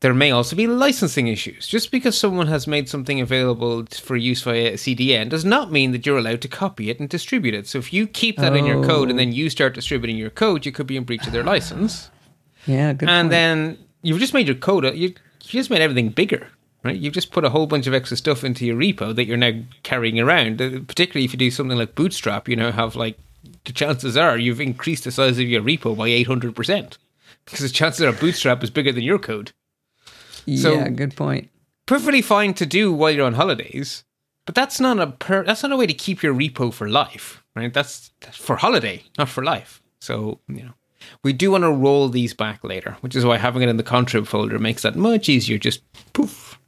There may also be licensing issues. Just because someone has made something available for use via a CDN does not mean that you're allowed to copy it and distribute it. So if you keep that in your code and then you start distributing your code, you could be in breach of their license
Yeah, good. Point.
And
point.
then you've just made your code you, you just made everything bigger right you've just put a whole bunch of extra stuff into your repo that you're now carrying around Uh, particularly if you do something like bootstrap you know, have like the chances are you've increased the size of your repo by 800% because the chances are bootstrap is bigger than your code so-
yeah, good point.
perfectly fine to do while you're on holidays but that's not a per- that's not a way to keep your repo for life right that's, that's for holiday not for life so you know we do want to roll these back later which is why having it in the contrib folder makes that much easier just poof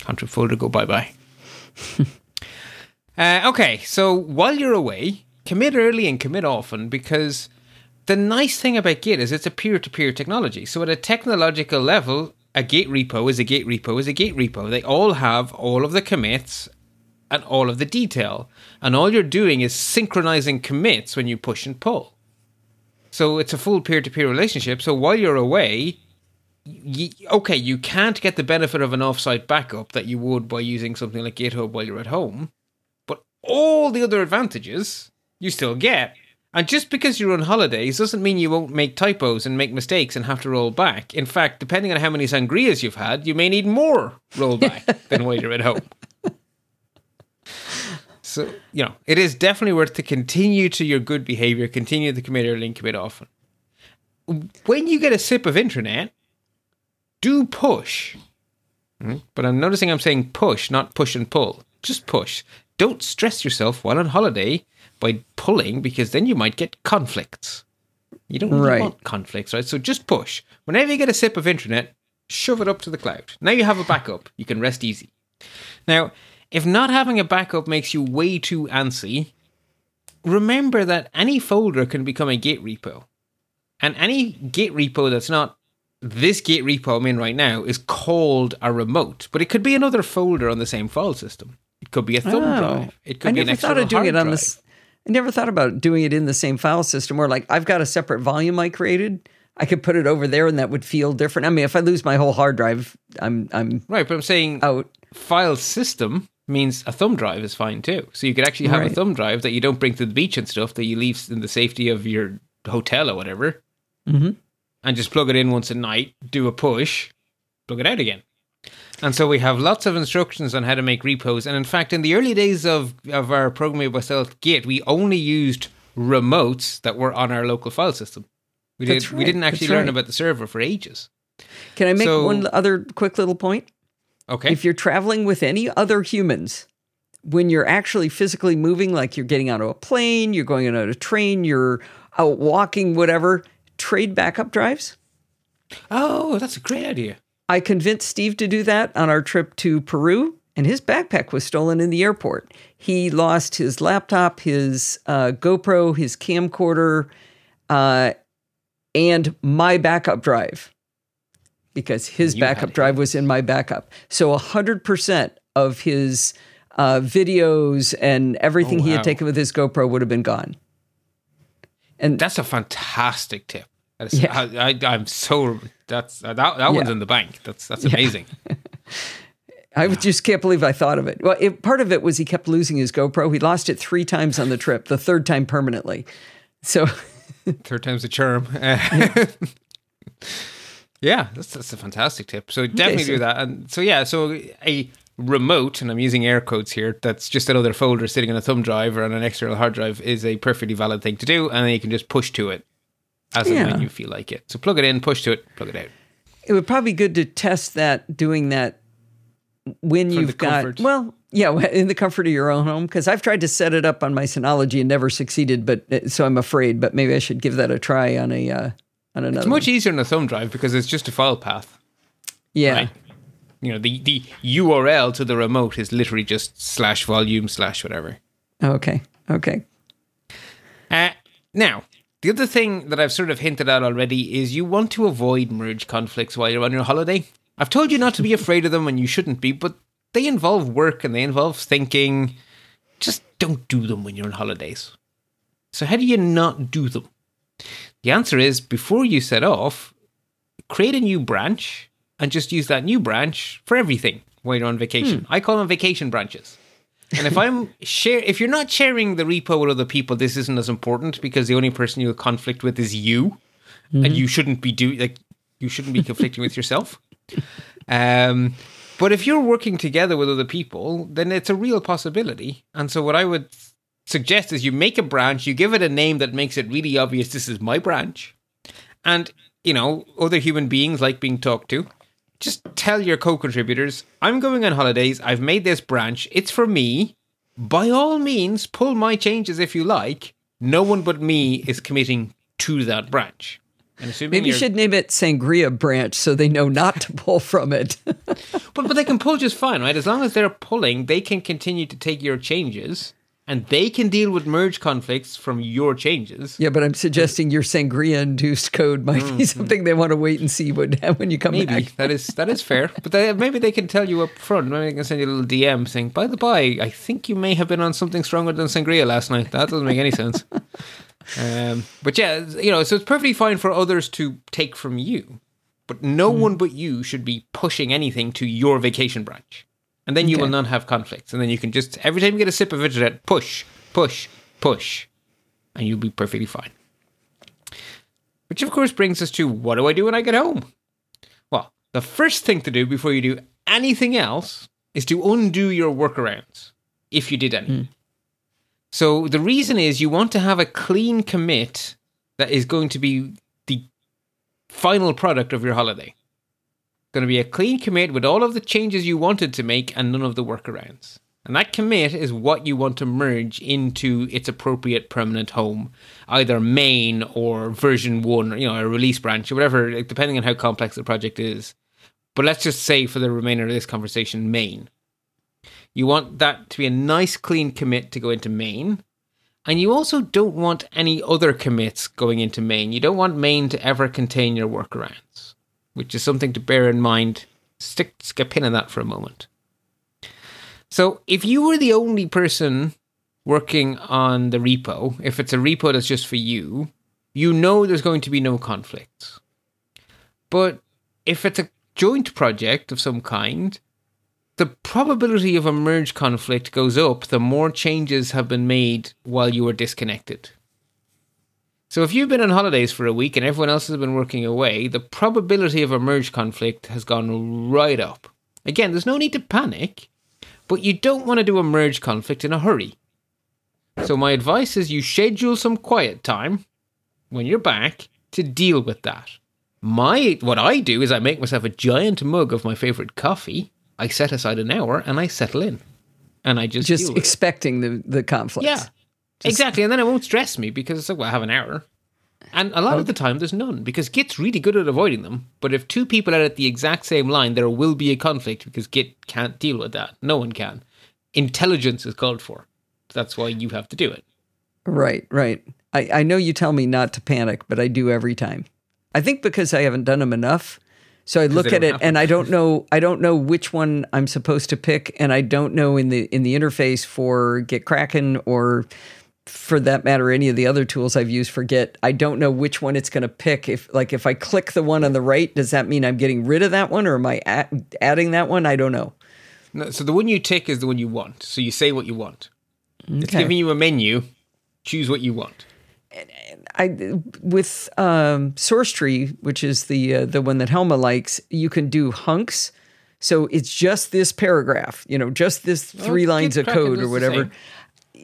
contrib folder go bye bye uh, okay so while you're away commit early and commit often because the nice thing about Git is it's a peer-to-peer technology. So at a technological level, a Git repo is a Git repo is a Git repo. They all have all of the commits and all of the detail. And all you're doing is synchronizing commits when you push and pull. So it's a full peer-to-peer relationship. So while you're away, y okay, you can't get the benefit of an offsite backup that you would by using something like GitHub while you're at home. But all the other advantages you still get. And just because you're on holidays doesn't mean you won't make typos and make mistakes and have to roll back. In fact, depending on how many sangrias you've had, you may need more rollback than while you're at home. So, you know, it is definitely worth to continue to your good behavior, continue to commit early and commit often. When you get a sip of internet, do push. Hmm? But I'm noticing I'm saying push, not push and pull. Just push. Don't stress yourself while on holiday by pulling because then you might get conflicts. You don't really
Right.
want conflicts, right? So just push. Whenever you get a sip of internet, shove it up to the cloud. Now you have a backup. You can rest easy. Now, if not having a backup makes you way too antsy, remember that any folder can become a Git repo. And any Git repo that's not this Git repo I'm in right now is called a remote, but it could be another folder on the same file system. It could be a thumb
Oh.
drive. It could
I
be an
thought of doing
external
it on
hard
this. I never thought about doing it in the same file system. Where like I've got a separate volume I created. I could put it over there, and that would feel different. I mean, if I lose my whole hard drive, I'm I'm
Right, but I'm saying
out.
file system means a thumb drive is fine too. So you could actually have
Right.
a thumb drive that you don't bring to the beach and stuff that you leave in the safety of your hotel or whatever,
Mhm.
and just plug it in once a night, do a push, plug it out again. And so we have lots of instructions on how to make repos. And in fact, in the early days of, of our programming by Stealth Git, we only used remotes that were on our local file system. We,
That's
did, we
right,
didn't actually
that's
learn
right.
about the server for ages.
Can I make
So-
one other quick little point?
Okay.
If you're traveling with any other humans, when you're actually physically moving, like you're getting onto a plane, you're going on a train, you're out walking, whatever, trade backup drives.
oh, that's a great idea.
I convinced Steve to do that on our trip to Peru, and his backpack was stolen in the airport. He lost his laptop, his uh, GoPro, his camcorder, uh, and my backup drive because his
You
backup drive was in my backup. So 100% of his uh, videos and everything
Oh,
he had taken with his GoPro would have been gone. And
That's a fantastic tip. Is,
Yeah.
I, I'm so that's that that one's in the bank. That's that's amazing.
I just can't believe I thought of it. Well, it, part of it was he kept losing his GoPro. He lost it three times on the trip, the third time permanently. So,
Third time's a charm. Uh, yeah, that's that's a fantastic tip. So definitely
so-
do that. And so yeah, so a remote, and I'm using air quotes here. That's just another folder sitting on a thumb drive or on an external hard drive is a perfectly valid thing to do, and then you can just push to it as and
Yeah.
when you feel like it. So plug it in, push to it, plug it out.
it would probably be good to test that, doing that when
the
you've got,
comfort.
well, yeah, in the comfort of your own home. Because I've tried to set it up on my Synology and never succeeded, but uh, so I'm afraid, but maybe I should give that a try on a, uh, on another.
It's much easier on a thumb drive because it's just a file path.
yeah.
right? You know, the, the URL to the remote is literally just slash volume slash whatever.
Okay. Okay.
Uh, now, the other thing that I've sort of hinted at already is you want to avoid merge conflicts while you're on your holiday. I've told you not to be afraid of them and you shouldn't be, but they involve work and they involve thinking. Just don't do them when you're on holidays. So, how do you not do them? The answer is before you set off, create a new branch and just use that new branch for everything while you're on vacation. Hmm. I call them vacation branches. And if I'm share, if you're not sharing the repo with other people, this isn't as important because the only person you'll conflict with is you, and you shouldn't be doing like you shouldn't be conflicting with yourself. Um, but if you're working together with other people, then it's a real possibility. And so, what I would suggest is you make a branch, you give it a name that makes it really obvious this is my branch. And, you know, other human beings like being talked to. Just tell your co contributors, I'm going on holidays, I've made this branch, it's for me. By all means, pull my changes if you like. No one but me is committing to that branch. And assuming
Maybe you should name it Sangria Branch so they know not to pull from it.
But but they can pull just fine, right? As long as they're pulling, they can continue to take your changes, and they can deal with merge conflicts from your changes.
yeah, but I'm suggesting your Sangria induced code might be something they want to wait and see when, when you come
Mm-hmm. Maybe
back.
that is that is fair, but they, maybe they can tell you up front. Maybe they can send you a little DM saying, "By the by, I think you may have been on something stronger than sangria last night." That doesn't make any sense. Um, but yeah, you know, so it's perfectly fine for others to take from you, but no one but you should be pushing anything to your vacation branch, and then you will not have conflicts. And then you can just every time you get a sip of internet, push, push, push, and you'll be perfectly fine. Which of course brings us to what do I do when I get home? Well, the first thing to do before you do anything else is to undo your workarounds, if you did any. Hmm. So the reason is you want to have a clean commit that is going to be the final product of your holiday. Going to be a clean commit with all of the changes you wanted to make and none of the workarounds. And that commit is what you want to merge into its appropriate permanent home, either main or version one, you know, a release branch or whatever, depending on how complex the project is. But let's just say for the remainder of this conversation, main. You want that to be a nice clean commit to go into main. And you also don't want any other commits going into main. You don't want main to ever contain your workarounds, which is something to bear in mind. Stick, stick a pin in that for a moment. So if you were the only person working on the repo, if it's a repo that's just for you, you know there's going to be no conflicts. But if it's a joint project of some kind, the probability of a merge conflict goes up the more changes have been made while you were disconnected. So if you've been on holidays for a week and everyone else has been working away, the probability of a merge conflict has gone right up. Again, there's no need to panic, but you don't want to do a merge conflict in a hurry. So my advice is you schedule some quiet time when you're back to deal with that. My what I do is I make myself a giant mug of my favorite coffee. I set aside an hour and I settle in, and I just
Just
deal with it.
expecting the the conflict.
Yeah, exactly. And then it won't stress me because it's like, well, I have an hour. And a lot of the time, there's none because Git's really good at avoiding them. But if two people are at the exact same line, there will be a conflict because Git can't deal with that. No one can. Intelligence is called for. That's why you have to do it.
Right, right. I, I know you tell me not to panic, but I do every time. I think because I haven't done them enough. So I look at it and I don't know I don't know which one I'm supposed to pick and I don't know in the in the interface for GitKraken or for that matter any of the other tools I've used for Git. I don't know which one it's going to pick if like if I click the one on the right does that mean I'm getting rid of that one or am I a- adding that one? I don't know.
No, so the one you tick is the one you want. So you say what you want. It's giving you a menu. Choose what you want.
I with um, Sourcetree, which is the uh, the one that Helma likes, you can do hunks. So it's just this paragraph, you know, just this three lines of code or whatever.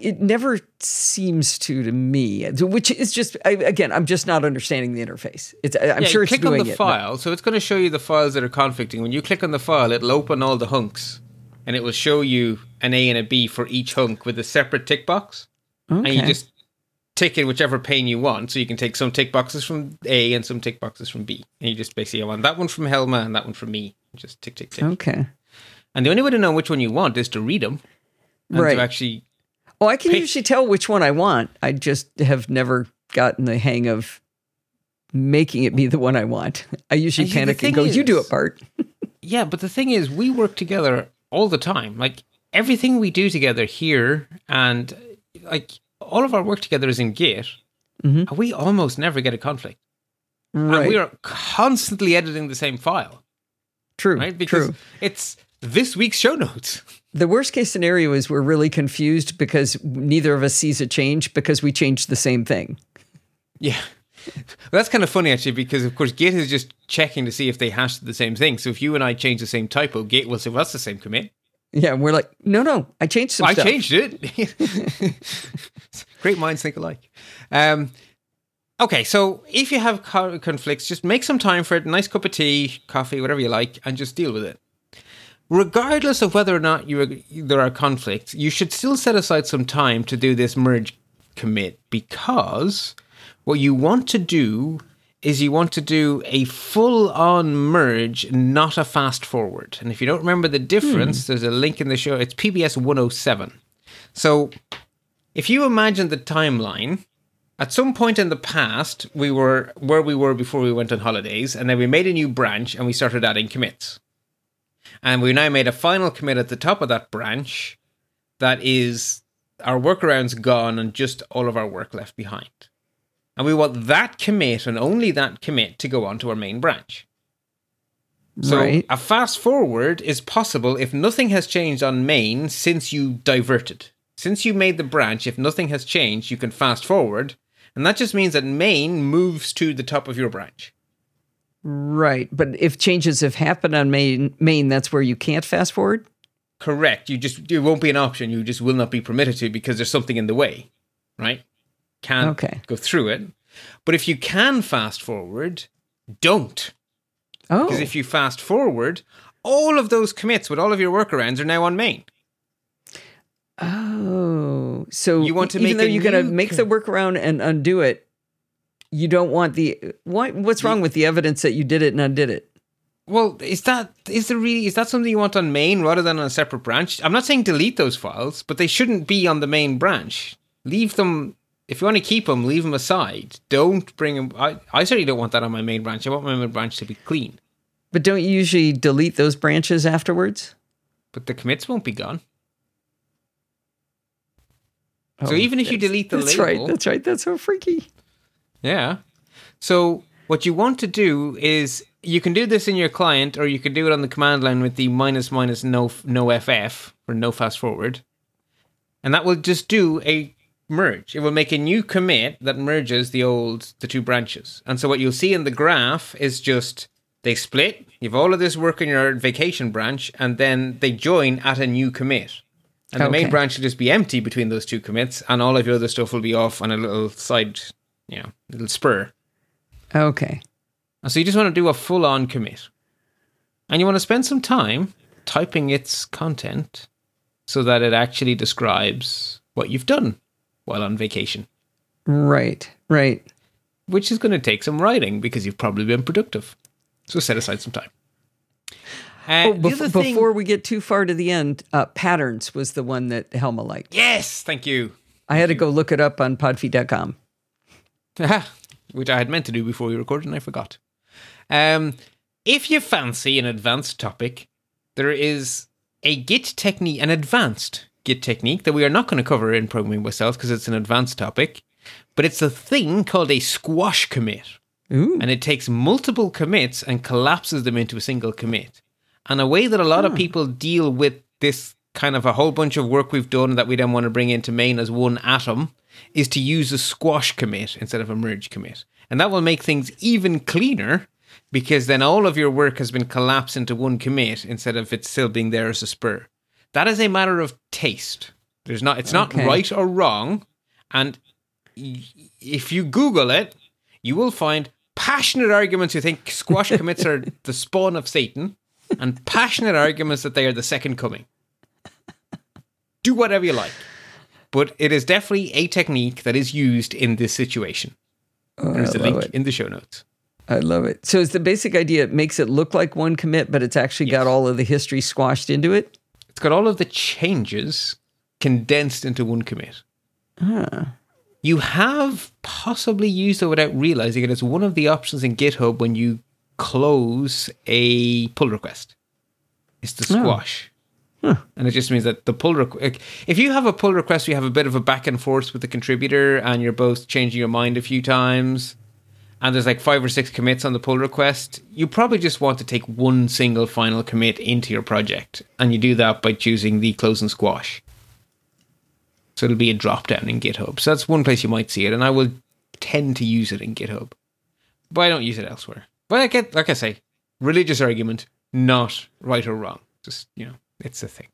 It never seems to to me, which is just I, again, I'm just not understanding the interface. It's I- I'm
Yeah,
sure
you
it's
click
doing
on the
it.
file, so it's going to show you the files that are conflicting. When you click on the file, it'll open all the hunks, and it will show you an A and a B for each hunk with a separate tick box, okay. and you just tick in whichever pane you want. So you can take some tick boxes from A and some tick boxes from B, and you just basically I want that one from Helma and that one from me. Just tick, tick, tick.
Okay.
And the only way to know which one you want is to read them, and
Right.
to actually
Well, I can usually tell which one I want. I just have never gotten the hang of making it be the one I want. I usually
And
panic and go, "You do
is-
it, Bart."
Yeah, but the thing is, we work together all the time. Like everything we do together here, and like all of our work together is in Git,
Mhm.
and we almost never get a conflict.
Right.
And we are constantly editing the same file,
True.
right? Because
true.
it's this week's show notes.
The worst case scenario is we're really confused because neither of us sees a change because we changed the same thing.
Yeah. That's kind of funny actually, because of course Git is just checking to see if they hashed the same thing. So if you and I change the same typo, Git will say, "Well, that's the same commit."
Yeah, and we're like, no, no, I changed some
I
stuff.
changed it. Great minds think alike. Um, okay, so if you have conflicts, just make some time for it. Nice cup of tea, coffee, whatever you like, and just deal with it. Regardless of whether or not you there are conflicts, you should still set aside some time to do this merge commit because what you want to do is you want to do a full on merge, not a fast forward. And if you don't remember the difference, hmm. there's a link in the show. It's PBS 107. So if you imagine the timeline, at some point in the past, we were where we were before we went on holidays, and then we made a new branch and we started adding commits. And we now made a final commit at the top of that branch that is our workarounds gone and just all of our work left behind. And we want that commit and only that commit to go on to our main branch. So
Right.
a fast forward is possible if nothing has changed on main since you diverted. Since you made the branch, if nothing has changed, you can fast forward. And that just means that main moves to the top of your branch.
Right. But if changes have happened on main, main, that's where you can't fast forward.
Correct. You just it won't be an option. You just will not be permitted to because there's something in the way. Right? Can't
Okay.
go through it. But if you can fast forward, don't.
Oh,
Because if oh. you fast forward, all of those commits with all of your workarounds are now on main.
oh, so
You want to
even though you're going to make the workaround and undo it, you don't want the what? What's wrong with the evidence that you did it and undid it?
Well, is that is there really is that something you want on main rather than on a separate branch? I'm not saying delete those files, but they shouldn't be on the main branch. leave them. If you want to keep them, leave them aside. Don't bring them. I, I certainly don't want that on my main branch. I want my main branch to be clean.
But don't you usually delete those branches afterwards?
But the commits won't be gone.
Oh,
so even if you delete the
that's
label,
right. That's right. That's so freaky.
Yeah. So what you want to do is you can do this in your client, or you can do it on the command line with the minus minus no no ff or no fast forward, and that will just do a merge. It will make a new commit that merges the old the two branches. And so what you'll see in the graph is just they split. You've all of this work in your vacation branch, and then they join at a new commit. And the main branch will just be empty between those two commits, and all of your other stuff will be off on a little side, you know, little spur.
Okay.
So you just want to do a full on commit. And you want to spend some time typing its content so that it actually describes what you've done while on vacation,
Right. Right.
which is going to take some writing because you've probably been productive. So set aside some time. Uh,
Oh,
the
bef-
thing-
before we get too far to the end, uh, patterns was the one that Helma liked.
Yes, thank you.
I had to go look it up on podfeet.com.
which I had meant to do before we recorded and I forgot. Um, if you fancy an advanced topic, there is a Git technique, an advanced Git technique that we are not going to cover in Programming by Stealth because it's an advanced topic, but it's a thing called a squash commit.
Ooh.
And it takes multiple commits and collapses them into a single commit. And a way that a lot of people deal with this kind of a whole bunch of work we've done that we then want to bring into main as one atom is to use a squash commit instead of a merge commit. And that will make things even cleaner because then all of your work has been collapsed into one commit instead of it still being there as a spur. That is a matter of taste. There's not it's not
Okay.
right or wrong. And y- if you Google it, you will find passionate arguments who think squash commits are the spawn of Satan, and passionate arguments that they are the second coming. Do whatever you like. But it is definitely a technique that is used in this situation. Oh, There's a
Oh, I love
link
it.
in the show notes.
I love it. So it's the basic idea. It makes it look like one commit, but it's actually got all of the history squashed into it.
It's got all of the changes condensed into one commit. Ah. You have possibly used it without realizing it as one of the options in GitHub when you close a pull request. It's the oh. squash. And it just means that the pull request, if you have a pull request, you have a bit of a back and forth with the contributor and you're both changing your mind a few times, and there's like five or six commits on the pull request, you probably just want to take one single final commit into your project. And you do that by choosing the close and squash. So it'll be a drop down in GitHub. So that's one place you might see it, and I will tend to use it in GitHub, but I don't use it elsewhere. But I get, like I say, religious argument, not right or wrong. Just you know, it's a thing.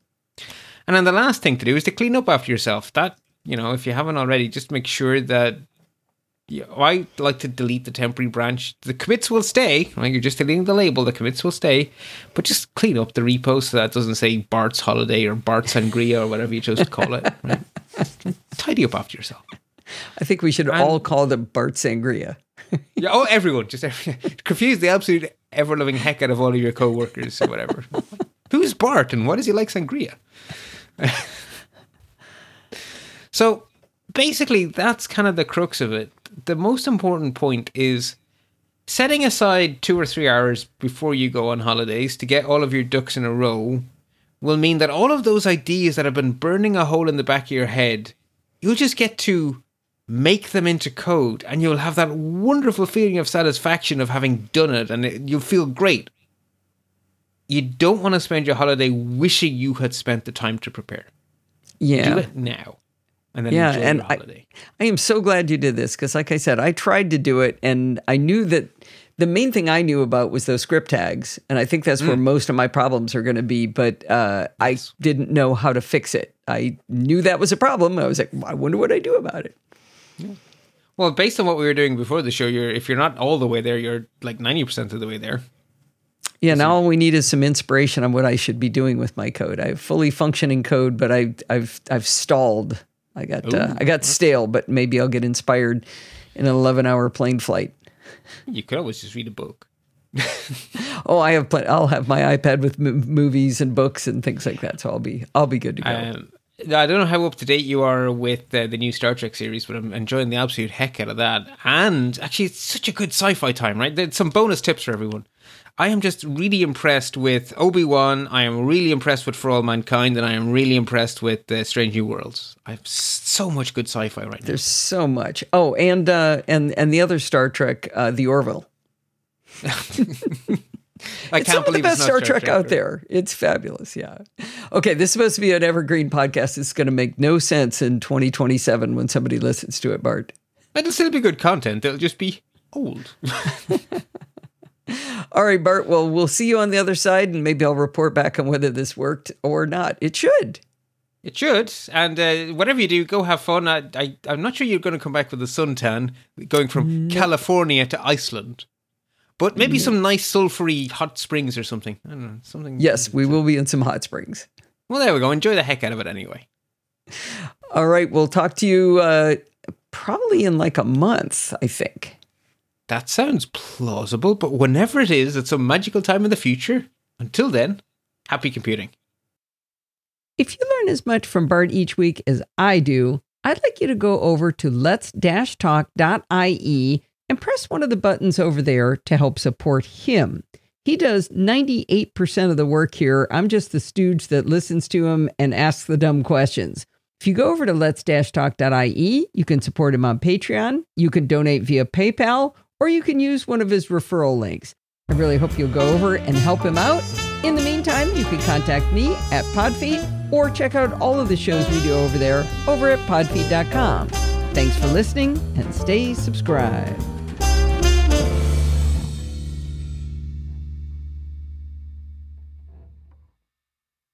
And then the last thing to do is to clean up after yourself. That you know, if you haven't already, just make sure that. Yeah, I like to delete the temporary branch. The commits will stay. Right? You're just deleting the label. The commits will stay, but just clean up the repo so that doesn't say Bart's Holiday or Bart's Sangria or whatever you chose to call it. Right? Tidy up after yourself.
I think we should all call them Bart Sangria.
Yeah, oh, everyone, just every, confuse the absolute ever loving heck out of all of your co-workers or whatever. Who's Bart and why does he like sangria? so basically, that's kind of the crux of it. The most important point is setting aside two or three hours before you go on holidays to get all of your ducks in a row will mean that all of those ideas that have been burning a hole in the back of your head, you'll just get to make them into code and you'll have that wonderful feeling of satisfaction of having done it and it, you'll feel great. You don't want to spend your holiday wishing you had spent the time to prepare.
Yeah.
Do it now. And then
Yeah,
enjoy
and
your
I-
holiday.
I am so glad you did this because, like I said, I tried to do it and I knew that the main thing I knew about was those script tags. And I think that's
Mm.
where most of my problems are going to be. But uh, I didn't know how to fix it. I knew that was a problem. I was like, I wonder what I do about it.
well, based on what we were doing before the show, you're if you're not all the way there, you're like 90% of the way there.
Yeah, now all we need is some inspiration on what I should be doing with my code. I have fully functioning code, but I, I've I've stalled. I got uh, I got stale, but maybe I'll get inspired in an eleven hour plane flight.
You could always just read a book.
Oh, I have pl- I'll have my iPad with m- movies and books and things like that, so I'll be I'll be good to go.
Um, I don't know how up to date you are with uh, the new Star Trek series, but I'm enjoying the absolute heck out of that. And actually, it's such a good sci-fi time, right? There's some bonus tips for everyone. I am just really impressed with Obi Wan. I am really impressed with For All Mankind, and I am really impressed with uh, Strange New Worlds. I have so much good sci-fi right now.
There's so much. Oh, and uh, and and the other Star Trek, uh, the Orville.
I
it's
can't
some of the best Star
not
Trek out there. It's fabulous. Yeah. Okay, this is supposed to be an evergreen podcast. It's going to make no sense in 2027 when somebody listens to it, Bart.
It'll still be good content. It'll just be old.
All right, Bart. Well, we'll see you on the other side, and maybe I'll report back on whether this worked or not. It should.
It should, and uh, whatever you do, go have fun. I, I, I'm not sure you're going to come back with a suntan, going from California to Iceland, but maybe some nice sulfury hot springs or something. I don't know, something.
Yes, we will be in some hot springs.
Well, there we go. Enjoy the heck out of it anyway.
All right, we'll talk to you uh, probably in like a month, I think.
That sounds plausible, but whenever it is, at some magical time in the future. Until then, happy computing.
If you learn as much from Bart each week as I do, I'd like you to go over to lets-talk.ie and press one of the buttons over there to help support him. He does 98% of the work here. I'm just the stooge that listens to him and asks the dumb questions. If you go over to lets-talk.ie, you can support him on Patreon, you can donate via PayPal, or you can use one of his referral links. I really hope you'll go over and help him out. In the meantime, you can contact me at Podfeet or check out all of the shows we do over there over at podfeet.com. Thanks for listening and stay subscribed.